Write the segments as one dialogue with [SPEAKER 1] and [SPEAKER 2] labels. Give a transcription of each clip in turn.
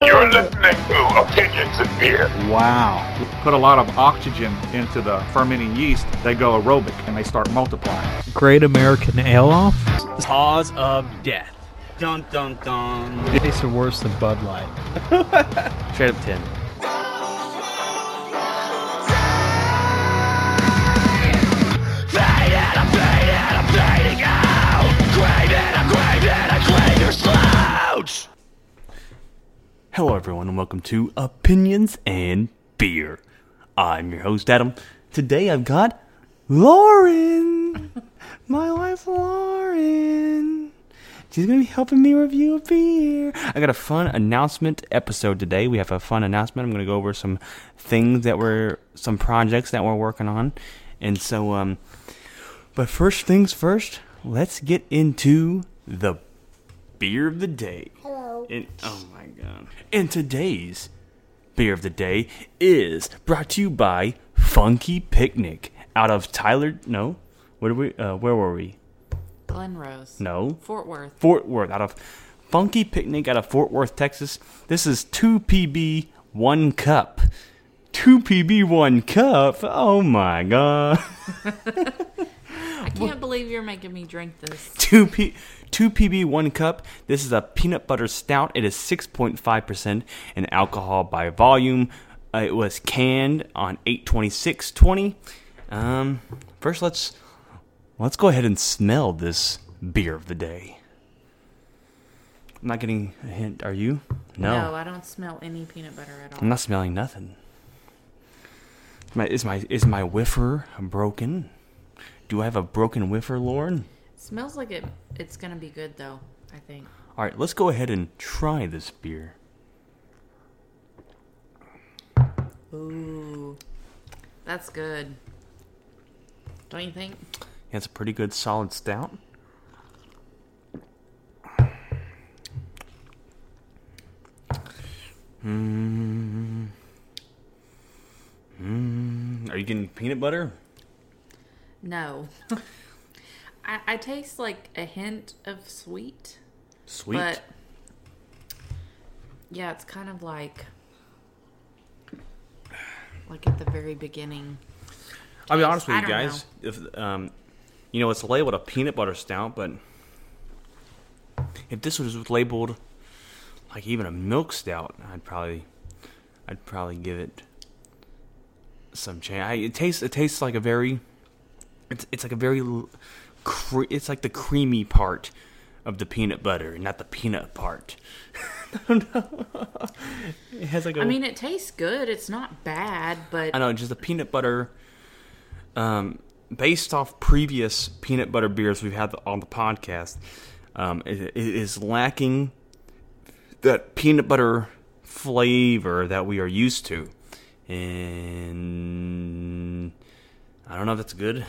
[SPEAKER 1] You're listening to Opinions in Beer.
[SPEAKER 2] Wow. Put a lot of oxygen into the fermenting yeast, they go aerobic and they start multiplying.
[SPEAKER 3] Great American Ale Off.
[SPEAKER 4] Cause of death. Dun dun dun.
[SPEAKER 3] It tastes worse than Bud Light.
[SPEAKER 4] Straight up 10. Hello, everyone, and welcome to Opinions and Beer. I'm your host, Adam. Today I've got Lauren, my wife, Lauren. She's going to be helping me review a beer. I got a fun announcement episode today. We have a fun announcement. I'm going to go over some things that we're, some projects that we're working on. And so, um, but first things first, let's get into the beer of the day. Hello. And, oh my god. And today's beer of the day is brought to you by Funky Picnic out of Tyler. No, where we? Uh, where were we?
[SPEAKER 5] Glen Rose.
[SPEAKER 4] No,
[SPEAKER 5] Fort Worth.
[SPEAKER 4] Fort Worth out of Funky Picnic out of Fort Worth, Texas. This is two PB one cup. Two PB one cup. Oh my god.
[SPEAKER 5] I can't believe you're making me drink this.
[SPEAKER 4] two P two PB one cup. This is a peanut butter stout. It is six point five percent in alcohol by volume. Uh, it was canned on eight twenty six twenty. Um, first let's let's go ahead and smell this beer of the day. I'm not getting a hint. Are you?
[SPEAKER 5] No. No, I don't smell any peanut butter at all.
[SPEAKER 4] I'm not smelling nothing. My, is my is my whiffer broken? Do I have a broken whiffer, Lauren?
[SPEAKER 5] smells like it. It's gonna be good though. I think.
[SPEAKER 4] All right, let's go ahead and try this beer.
[SPEAKER 5] Ooh, that's good. Don't you think?
[SPEAKER 4] Yeah, it's a pretty good solid stout. Mm. Mm. Are you getting peanut butter?
[SPEAKER 5] No. I, I taste like a hint of sweet,
[SPEAKER 4] Sweet.
[SPEAKER 5] but yeah, it's kind of like like at the very beginning.
[SPEAKER 4] I'll be honest with you guys. If um, you know, it's labeled a peanut butter stout, but if this was labeled like even a milk stout, I'd probably, I'd probably give it some chance. I, it tastes, it tastes like a very, it's it's like a very, cre- it's like the creamy part of the peanut butter, and not the peanut part. I it has like a.
[SPEAKER 5] I mean, it tastes good. It's not bad, but
[SPEAKER 4] I know, just the peanut butter. Um, based off previous peanut butter beers we've had on the podcast, um, it, it is lacking that peanut butter flavor that we are used to, and I don't know if that's good.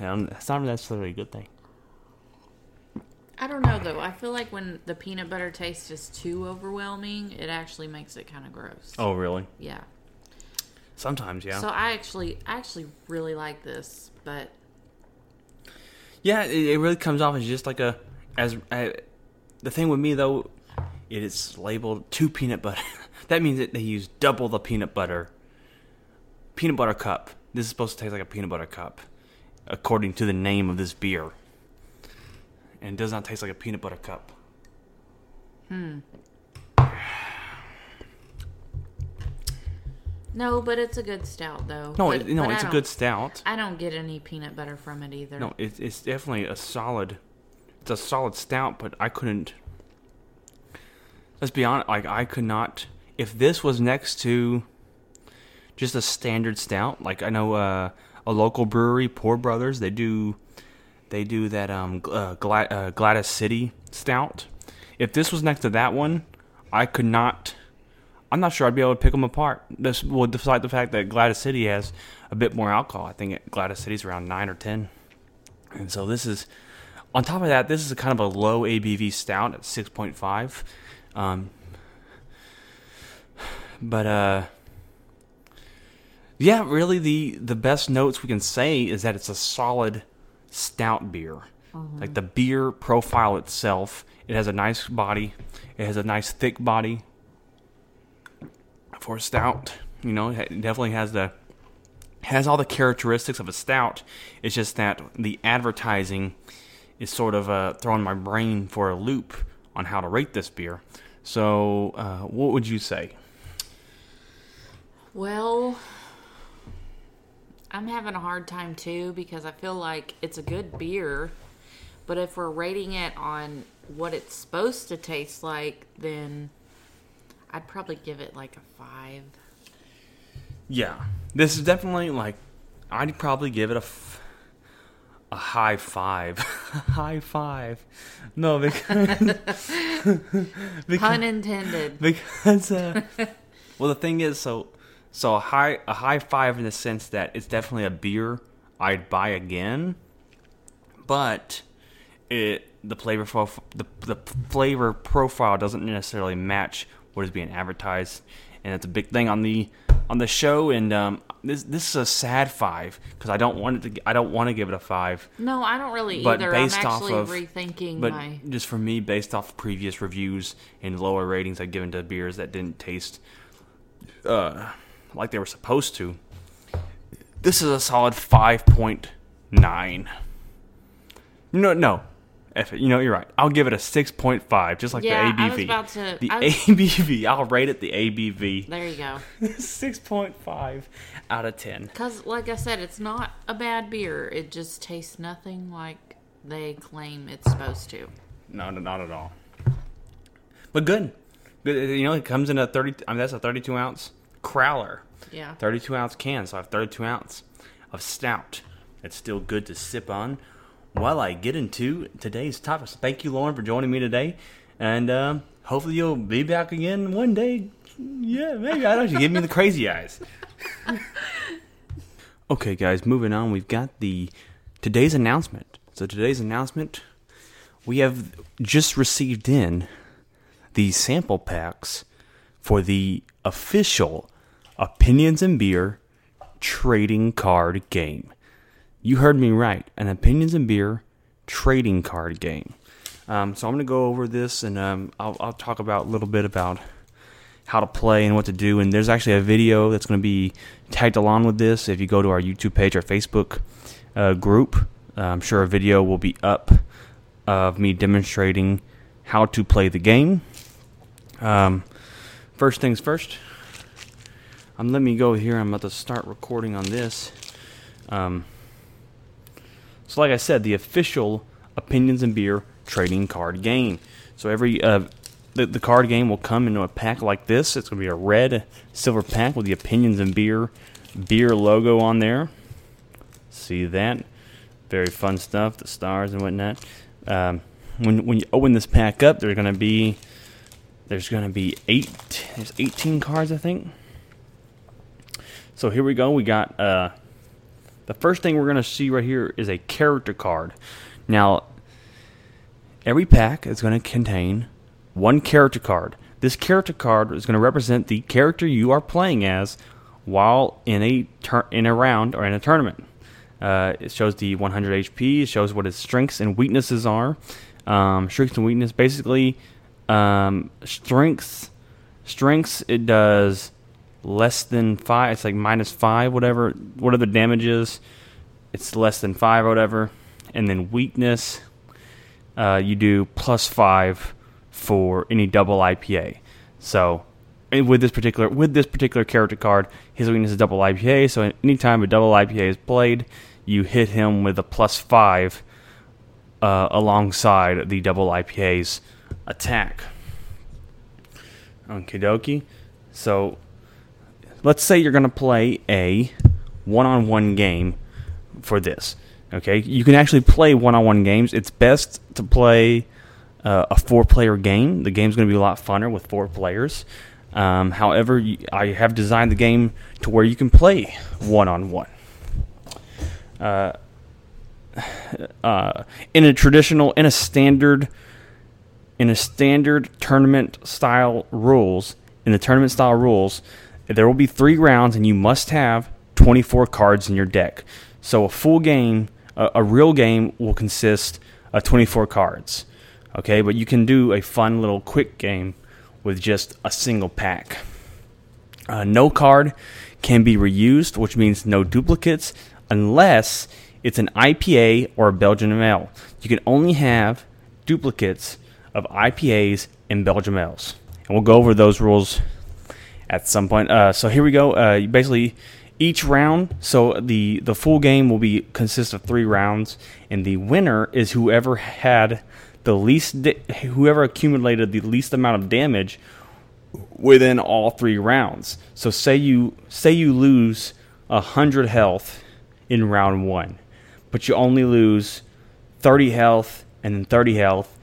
[SPEAKER 4] I don't, it's not necessarily a good thing.
[SPEAKER 5] I don't know though. I feel like when the peanut butter taste is too overwhelming, it actually makes it kind of gross.
[SPEAKER 4] Oh, really?
[SPEAKER 5] Yeah.
[SPEAKER 4] Sometimes, yeah.
[SPEAKER 5] So I actually, I actually really like this, but
[SPEAKER 4] Yeah, it, it really comes off as just like a as the thing with me though, it is labeled two peanut butter. that means that they use double the peanut butter. Peanut butter cup. This is supposed to taste like a peanut butter cup, according to the name of this beer. And it does not taste like a peanut butter cup. Hmm.
[SPEAKER 5] No, but it's a good stout though.
[SPEAKER 4] No,
[SPEAKER 5] But-
[SPEAKER 4] it, no,
[SPEAKER 5] but
[SPEAKER 4] it's a good stout.
[SPEAKER 5] I don't get any peanut butter from it either.
[SPEAKER 4] No, it's it's definitely a solid. It's a solid stout, but I couldn't. Let's be honest. Like I could not. If this was next to just a standard stout, like I know uh, a local brewery, Poor Brothers, they do. They do that um uh, Gla- uh, Gladys City stout. If this was next to that one, I could not. I'm not sure I'd be able to pick them apart. This well, despite the fact that Gladys City has a bit more alcohol. I think Gladys City's around nine or ten. And so this is, on top of that, this is a kind of a low ABV stout at 6.5. Um, but uh, yeah, really the the best notes we can say is that it's a solid stout beer. Like the beer profile itself, it has a nice body. It has a nice thick body. for a stout. You know, it definitely has the has all the characteristics of a stout. It's just that the advertising is sort of uh, throwing my brain for a loop on how to rate this beer. So, uh, what would you say?
[SPEAKER 5] Well, I'm having a hard time too because I feel like it's a good beer, but if we're rating it on what it's supposed to taste like, then I'd probably give it like a five.
[SPEAKER 4] Yeah, this is definitely like I'd probably give it a f- a high five, high five. No, because
[SPEAKER 5] Pun intended.
[SPEAKER 4] because uh, well the thing is so so a high a high five in the sense that it's definitely a beer I'd buy again, but it the flavor prof- the the flavor profile doesn't necessarily match what is being advertised, and it's a big thing on the on the show. And um, this this is a sad five because I don't want it to I don't want to give it a five.
[SPEAKER 5] No, I don't really
[SPEAKER 4] But
[SPEAKER 5] either.
[SPEAKER 4] based
[SPEAKER 5] I'm
[SPEAKER 4] off
[SPEAKER 5] actually
[SPEAKER 4] of-
[SPEAKER 5] rethinking
[SPEAKER 4] But
[SPEAKER 5] my.
[SPEAKER 4] just for me, based off previous reviews and lower ratings I've given to beers that didn't taste uh, like they were supposed to, this is a solid five point nine. No, no, F it. You know, you're right. I'll give it a six point five, just like
[SPEAKER 5] Yeah,
[SPEAKER 4] the ABV.
[SPEAKER 5] I was about to-
[SPEAKER 4] The
[SPEAKER 5] was-
[SPEAKER 4] ABV. I'll rate it the ABV.
[SPEAKER 5] There you go.
[SPEAKER 4] Six point five out of ten.
[SPEAKER 5] Because, like I said, it's not a bad beer. It just tastes nothing like they claim it's supposed to.
[SPEAKER 4] No, no, not at all. But good. You know, it comes in a thirty. I mean, that's a thirty-two ounce crowler.
[SPEAKER 5] Yeah.
[SPEAKER 4] 32 ounce can, so I have 32 ounce of stout. It's still good to sip on. While I get into today's topics, thank you, Lauren, for joining me today, and um, hopefully you'll be back again one day. Yeah, maybe I don't know. You give me the crazy eyes. okay, guys, moving on. We've got the today's announcement. So today's announcement, we have just received in the sample packs for the official Opinions and Beer trading card game. You heard me right, an Opinions and Beer trading card game. Um, so I'm going to go over this and um, I'll, I'll talk about a little bit about how to play and what to do. And there's actually a video that's going to be tagged along with this. If you go to our YouTube page or Facebook uh, group, uh, I'm sure a video will be up of me demonstrating how to play the game. Um, first things first, um, let me go here. I'm about to start recording on this. Um, so, like I said, the official Opinions and Beer trading card game. So every uh, the, the card game will come into a pack like this. It's going to be a red silver pack with the Opinions and Beer beer logo on there. See that? Very fun stuff. The stars and whatnot. Um, when when you open this pack up, there's going to be there's going to be eight. There's 18 cards, I think. So here we go. We got uh, the first thing we're going to see right here is a character card. Now, every pack is going to contain one character card. This character card is going to represent the character you are playing as while in a tur- in a round or in a tournament. Uh, it shows the 100 HP. It shows what its strengths and weaknesses are. Um, strengths and weakness, basically, um, strengths. Strengths. It does less than five. It's like minus five, whatever. Whatever the damage is, it's less than five or whatever. And then weakness, uh, you do plus five for any double IPA. So with this particular with this particular character card, his weakness is double IPA. So anytime a double IPA is played, you hit him with a plus five uh, alongside the double IPA's attack. Okie dokie. So let's say you're going to play a one-on-one game for this. Okay, you can actually play one-on-one games. It's best to play uh, a four-player game. The game's going to be a lot funner with four players. Um, however, I have designed the game to where you can play one-on-one. Uh, uh, in a traditional, in a standard, in a standard tournament style rules, in the tournament style rules, there will be three rounds, and you must have 24 cards in your deck. So a full game, a, a real game, will consist of 24 cards. Okay, but you can do a fun little quick game with just a single pack. Uh, no card can be reused, which means no duplicates, unless it's an IPA or a Belgian ale. You can only have duplicates of IPAs and Belgian ales. And we'll go over those rules at some point. Uh, so here we go. Uh, basically, each round, so the the full game will be consist of three rounds, and the winner is whoever had the least, da- whoever accumulated the least amount of damage within all three rounds. So say you say you lose hundred health in round one, but you only lose thirty health and then thirty health,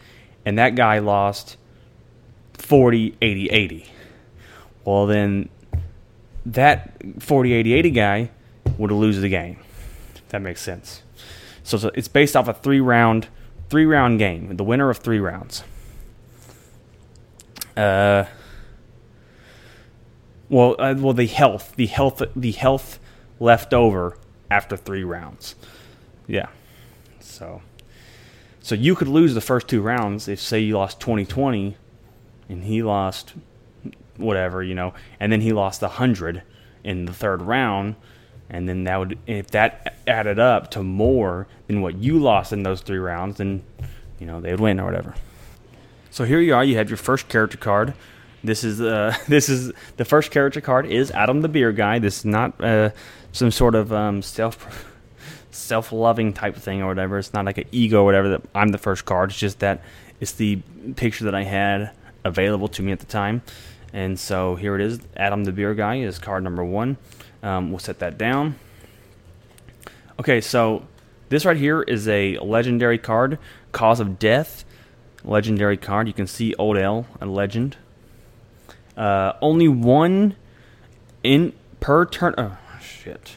[SPEAKER 4] and that guy lost 40, 80, 80. Well, then that 40, 80, 80 guy would lose the game. If that makes sense. So, so it's based off a three round, three round game. The winner of three rounds. Uh, well, uh, well, the health, the health, the health left over after three rounds. Yeah. So, so you could lose the first two rounds if, say, you lost 20-20 and he lost whatever, you know, and then he lost a 100 in the third round, and then that would, if that added up to more than what you lost in those three rounds, then, you know, they would win or whatever. So here you are. You have your first character card. This is uh, this is the first character card is Adam the Beer Guy. This is not uh, some sort of um, self self loving type thing or whatever. It's not like an ego or whatever that I'm the first card. It's just that it's the picture that I had available to me at the time. And so here it is. Adam the Beer Guy is card number one. Um, we'll set that down. Okay, so this right here is a legendary card, Cause of Death. Legendary card. You can see Old L, a legend. Uh, only one in per turn. Oh shit.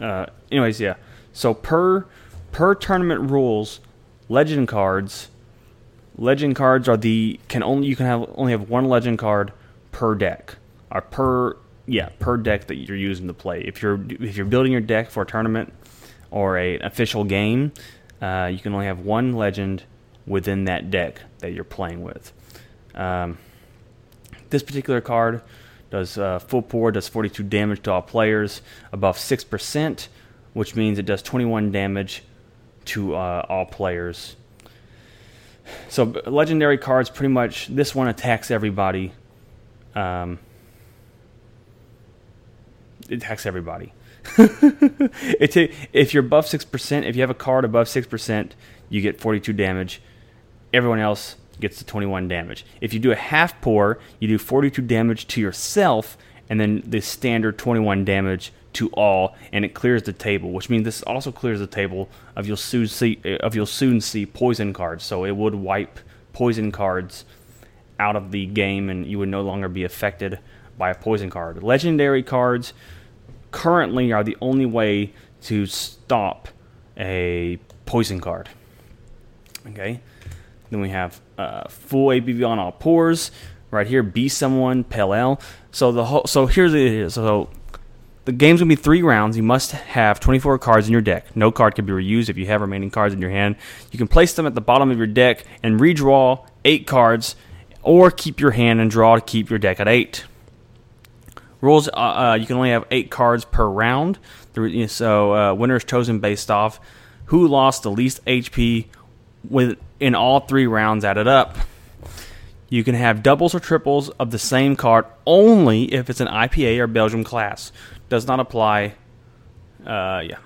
[SPEAKER 4] Uh, anyways, yeah. So per per tournament rules, legend cards. Legend cards are the can only you can have only have one legend card per deck or per yeah per deck that you're using to play. If you're if you're building your deck for a tournament or a, an official game, uh, you can only have one legend within that deck that you're playing with. Um, this particular card does uh, full pour, does 42 damage to all players above 6%, which means it does 21 damage to uh, all players. So, legendary cards pretty much, this one attacks everybody. Um, it attacks everybody. it ta- if you're above 6%, if you have a card above 6%, you get 42 damage. Everyone else gets the 21 damage. If you do a half pour, you do 42 damage to yourself, and then the standard 21 damage to all, and it clears the table. Which means this also clears the table of you'll soon see of you'll soon see poison cards. So it would wipe poison cards out of the game, and you would no longer be affected by a poison card. Legendary cards currently are the only way to stop a poison card. Okay. Then we have uh, full ABV on all pours. Right here, be someone ale. So the whole, so here's it is. So the game's gonna be three rounds. You must have 24 cards in your deck. No card can be reused if you have remaining cards in your hand. You can place them at the bottom of your deck and redraw eight cards, or keep your hand and draw to keep your deck at eight. Rules: uh, uh, You can only have eight cards per round. So uh, winner is chosen based off who lost the least HP with in all three rounds added up. You can have doubles or triples of the same card only if it's an IPA or Belgium class. Does not apply. Uh, yeah,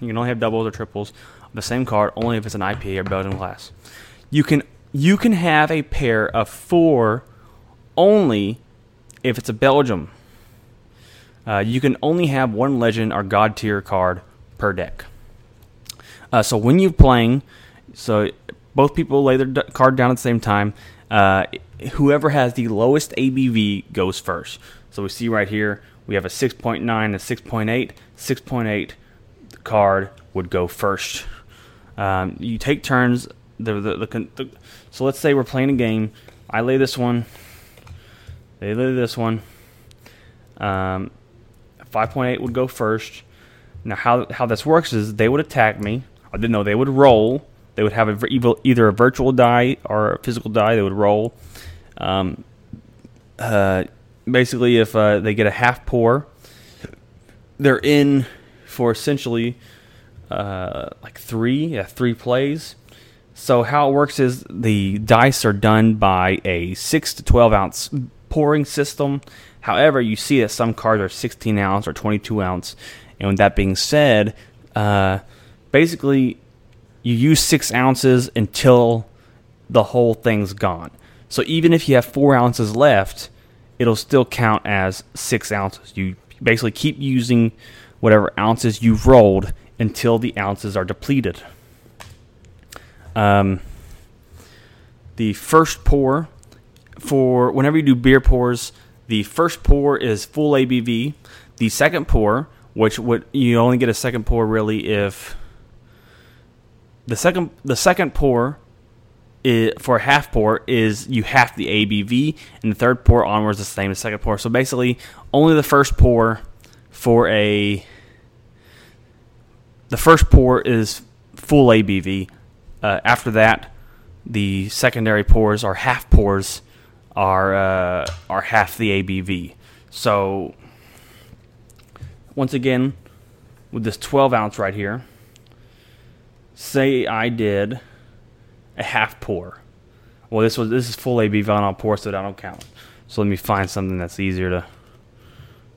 [SPEAKER 4] you can only have doubles or triples of the same card only if it's an IPA or Belgium class. You can you can have a pair of four only if it's a Belgium. Uh, you can only have one legend or god tier card per deck. Uh, so when you're playing, so both people lay their card down at the same time. Uh, whoever has the lowest ABV goes first. So we see right here we have a 6.9, a 6.8. 6.8 card would go first. Um, you take turns. The, the, the, the so let's say we're playing a game. I lay this one. They lay this one. Um, 5.8 would go first. Now, how how this works is they would attack me. I didn't know they would roll. They would have a, either a virtual die or a physical die. They would roll. Um, uh, basically, if uh, they get a half pour, they're in for essentially uh, like three, yeah, three plays. So how it works is the dice are done by a six to twelve ounce pouring system. However, you see that some cards are sixteen ounce or twenty two ounce. And with that being said, uh, basically you use six ounces until the whole thing's gone. So even if you have four ounces left, it'll still count as six ounces. You basically keep using whatever ounces you've rolled until the ounces are depleted. Um, the first pour for whenever you do beer pours, the first pour is full ABV. The second pour, which would you only get a second pour really if the second the second pour i for a half pour is you half the ABV, and the third pour onwards is the same as second pour. So basically, only the first pour for a the first pour is full ABV. Uh, after that, the secondary pours or half pours are uh, are half the ABV. So once again, with this 12 ounce right here, say I did a half pour. Well, this was this is full ABV on all pour, so that don't count. So let me find something that's easier to.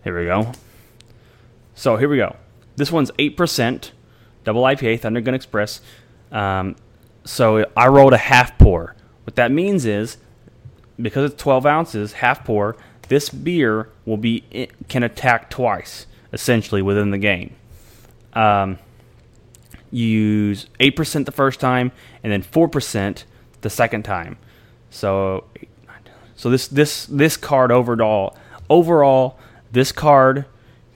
[SPEAKER 4] Here we go. So here we go. This one's eight percent, double IPA, Thunder Gun Express. Um, so I rolled a half pour. What that means is, because it's 12 ounces, half pour, this beer will be can attack twice essentially within the game. Um, you use eight percent the first time, and then four percent the second time. So, so this this this card overall overall this card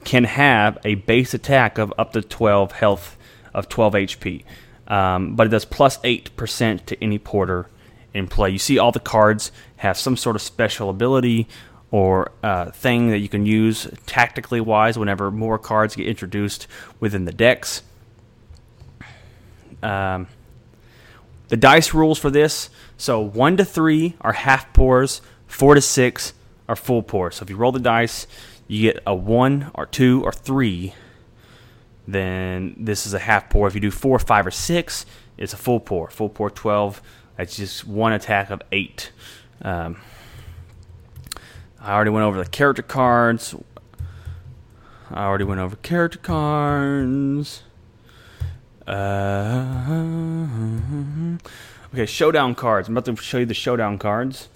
[SPEAKER 4] can have a base attack of up to 12 health of 12 HP, um, but it does plus eight percent to any porter in play. You see, all the cards have some sort of special ability or uh, thing that you can use tactically wise whenever more cards get introduced within the decks. Um, the dice rules for this so 1 to 3 are half pours, 4 to 6 are full pours. So if you roll the dice, you get a 1 or 2 or 3, then this is a half pour. If you do 4, 5, or 6, it's a full pour. Full pour 12, that's just one attack of 8. Um, I already went over the character cards. I already went over character cards. Uh, okay, showdown cards. I'm about to show you the showdown cards.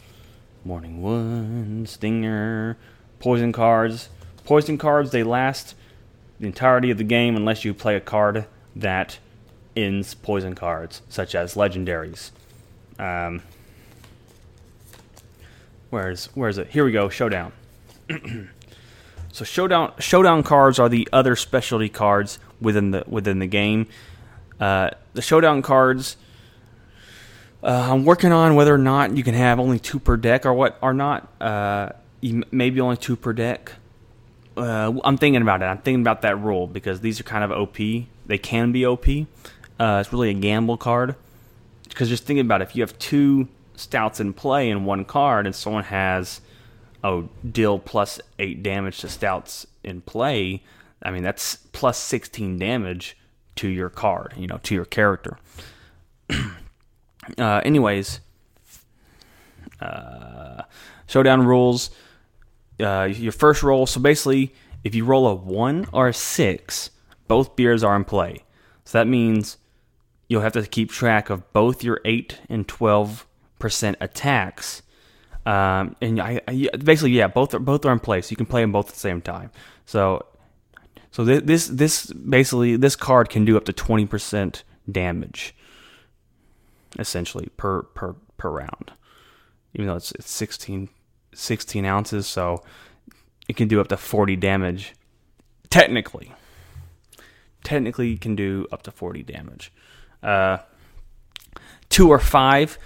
[SPEAKER 4] Morning Wood, Stinger, Poison cards. Poison cards, they last the entirety of the game unless you play a card that ends poison cards, such as legendaries. Um, where's where's it? Here we go. Showdown. so showdown showdown cards are the other specialty cards within the within the game. Uh, the showdown cards. Uh, I'm working on whether or not you can have only two per deck or what or not. Uh, maybe only two per deck. Uh, I'm thinking about it. I'm thinking about that rule because these are kind of OP. They can be OP. Uh, it's really a gamble card because just thinking about it, if you have two stouts in play in one card and someone has oh deal plus eight damage to stouts in play, I mean that's plus 16 damage to your card, you know, to your character. uh, anyways, uh, showdown rules. Uh, your first roll. So basically, if you roll a one or a six, both beers are in play. So that means you'll have to keep track of both your eight and twelve percent attacks. Um, and I, I, basically, yeah, both are both are in play, So you can play them both at the same time. So so th- this this basically this card can do up to twenty percent damage, essentially per per per round, even though it's, it's 16, 16 ounces, so it can do up to forty damage. Technically, technically, it can do up to forty damage. Uh, two or five.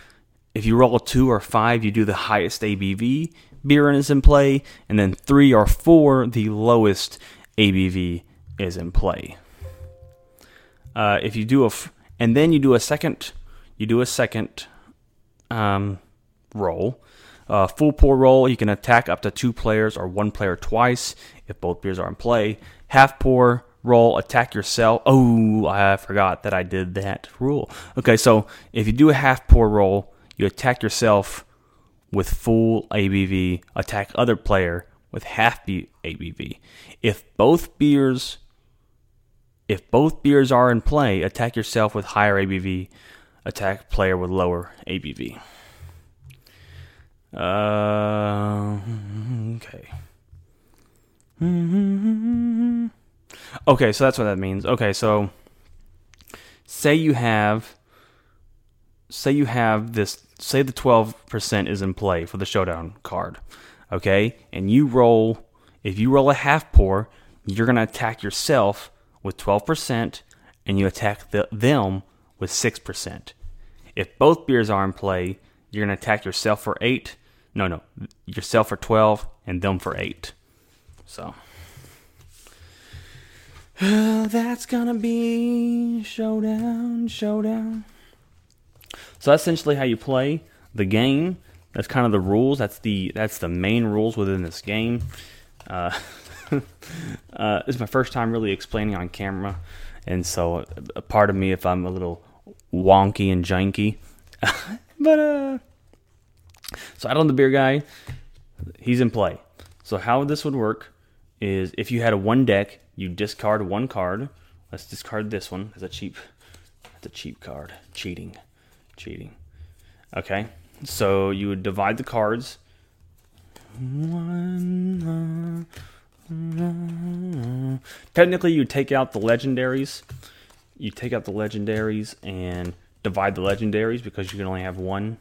[SPEAKER 4] If you roll a two or five, you do the highest ABV beer is in play, and then three or four, the lowest ABV is in play. Uh, if you do a, f- and then you do a second, you do a second um, roll. Uh, full pour roll, you can attack up to two players or one player twice if both beers are in play. Half pour roll, attack yourself. Oh, I forgot that I did that rule. Okay, so if you do a half pour roll, you attack yourself with full ABV, attack other player with half ABV. If both beers if both beers are in play, attack yourself with higher ABV, attack player with lower ABV. Uh, okay. Okay, so that's what that means. Okay, so say you have say you have this say the 12% is in play for the showdown card. Okay? And you roll if you roll a half pour, you're going to attack yourself with 12% and you attack the, them with 6%. If both beers are in play, you're going to attack yourself for 8. No, no. Yourself for 12 and them for 8. So that's gonna be showdown, showdown. So that's essentially how you play the game. That's kind of the rules. That's the that's the main rules within this game. Uh, uh, it's my first time really explaining on camera, and so a part of me, if I'm a little wonky and janky, but uh, so I don't the beer guy. He's in play. So how this would work is if you had a one deck, you discard one card. Let's discard this one as a cheap. That's a cheap card. Cheating, cheating. Okay, so you would divide the cards. Technically, you take out the legendaries. You take out the legendaries and divide the legendaries because you can only have one.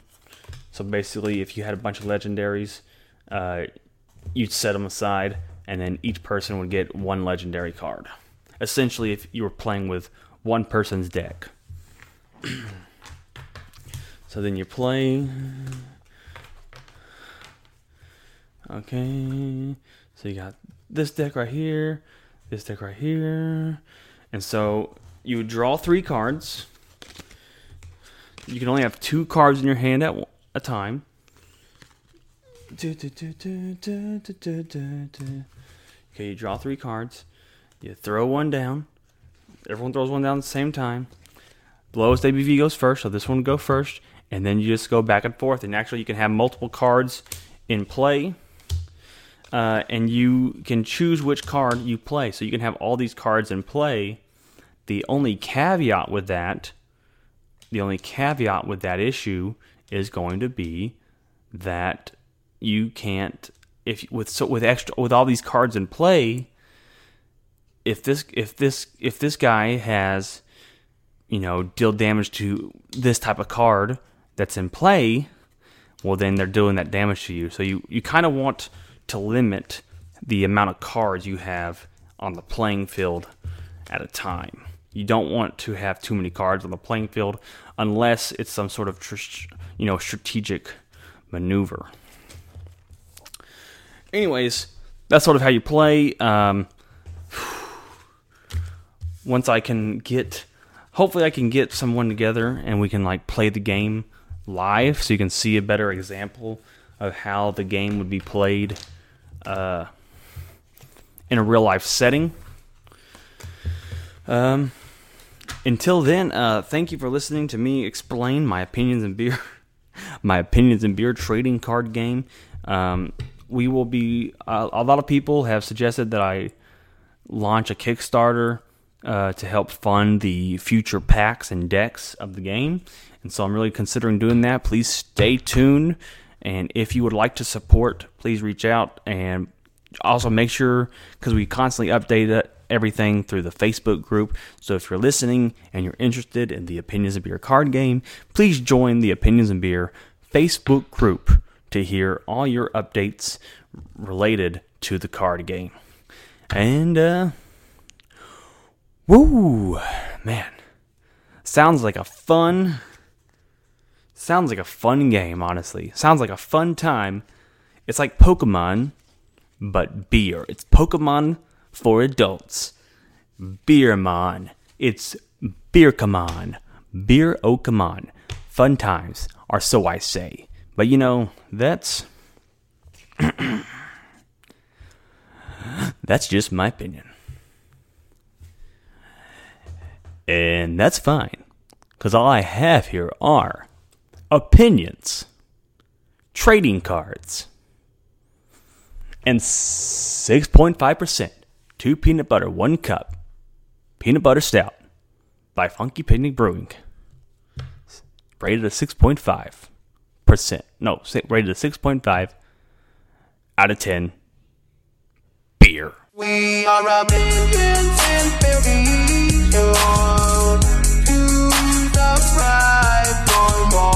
[SPEAKER 4] So basically, if you had a bunch of legendaries, uh, you'd set them aside, and then each person would get one legendary card. Essentially, if you were playing with one person's deck. So then you play. Okay, so you got this deck right here, this deck right here, and so you draw three cards. You can only have two cards in your hand at a time. Okay, you draw three cards. You throw one down. Everyone throws one down at the same time. Lowest ABV goes first, so this one will go first, and then you just go back and forth. And actually, you can have multiple cards in play, uh, and you can choose which card you play. So you can have all these cards in play. The only caveat with that, the only caveat with that issue is going to be that you can't if with so with extra with all these cards in play if this if this if this guy has you know deal damage to this type of card that's in play well then they're doing that damage to you. So you you kind of want to limit the amount of cards you have on the playing field at a time. You don't want to have too many cards on the playing field unless it's some sort of tr- you know strategic maneuver. Anyways, that's sort of how you play. Um, once I can get, hopefully, I can get someone together and we can like play the game live, so you can see a better example of how the game would be played uh, in a real life setting. Um, until then, uh, thank you for listening to me explain my opinions and beer, my opinions in beer trading card game. Um, we will be uh, a lot of people have suggested that I launch a Kickstarter uh, to help fund the future packs and decks of the game, and so I'm really considering doing that. Please stay tuned, and if you would like to support, please reach out and also make sure because we constantly update everything through the Facebook group. So if you're listening and you're interested in the Opinions of Beer card game, please join the Opinions of Beer Facebook group to hear all your updates related to the card game. And, uh, woo, man, sounds like a fun, Sounds like a fun game, honestly. Sounds like a fun time. It's like Pokemon, but beer. It's Pokemon for adults. Beermon. It's Beercomon. Beer Okamon. Fun times, or so I say. But you know, that's. that's just my opinion. And that's fine, because all I have here are opinions, trading cards, and 6.5% two peanut butter, one cup peanut butter stout by Funky Picnic Brewing. Rated a 6.5%. No, rated a 6.5 out of 10 beer.
[SPEAKER 6] We are a million and billion life no more.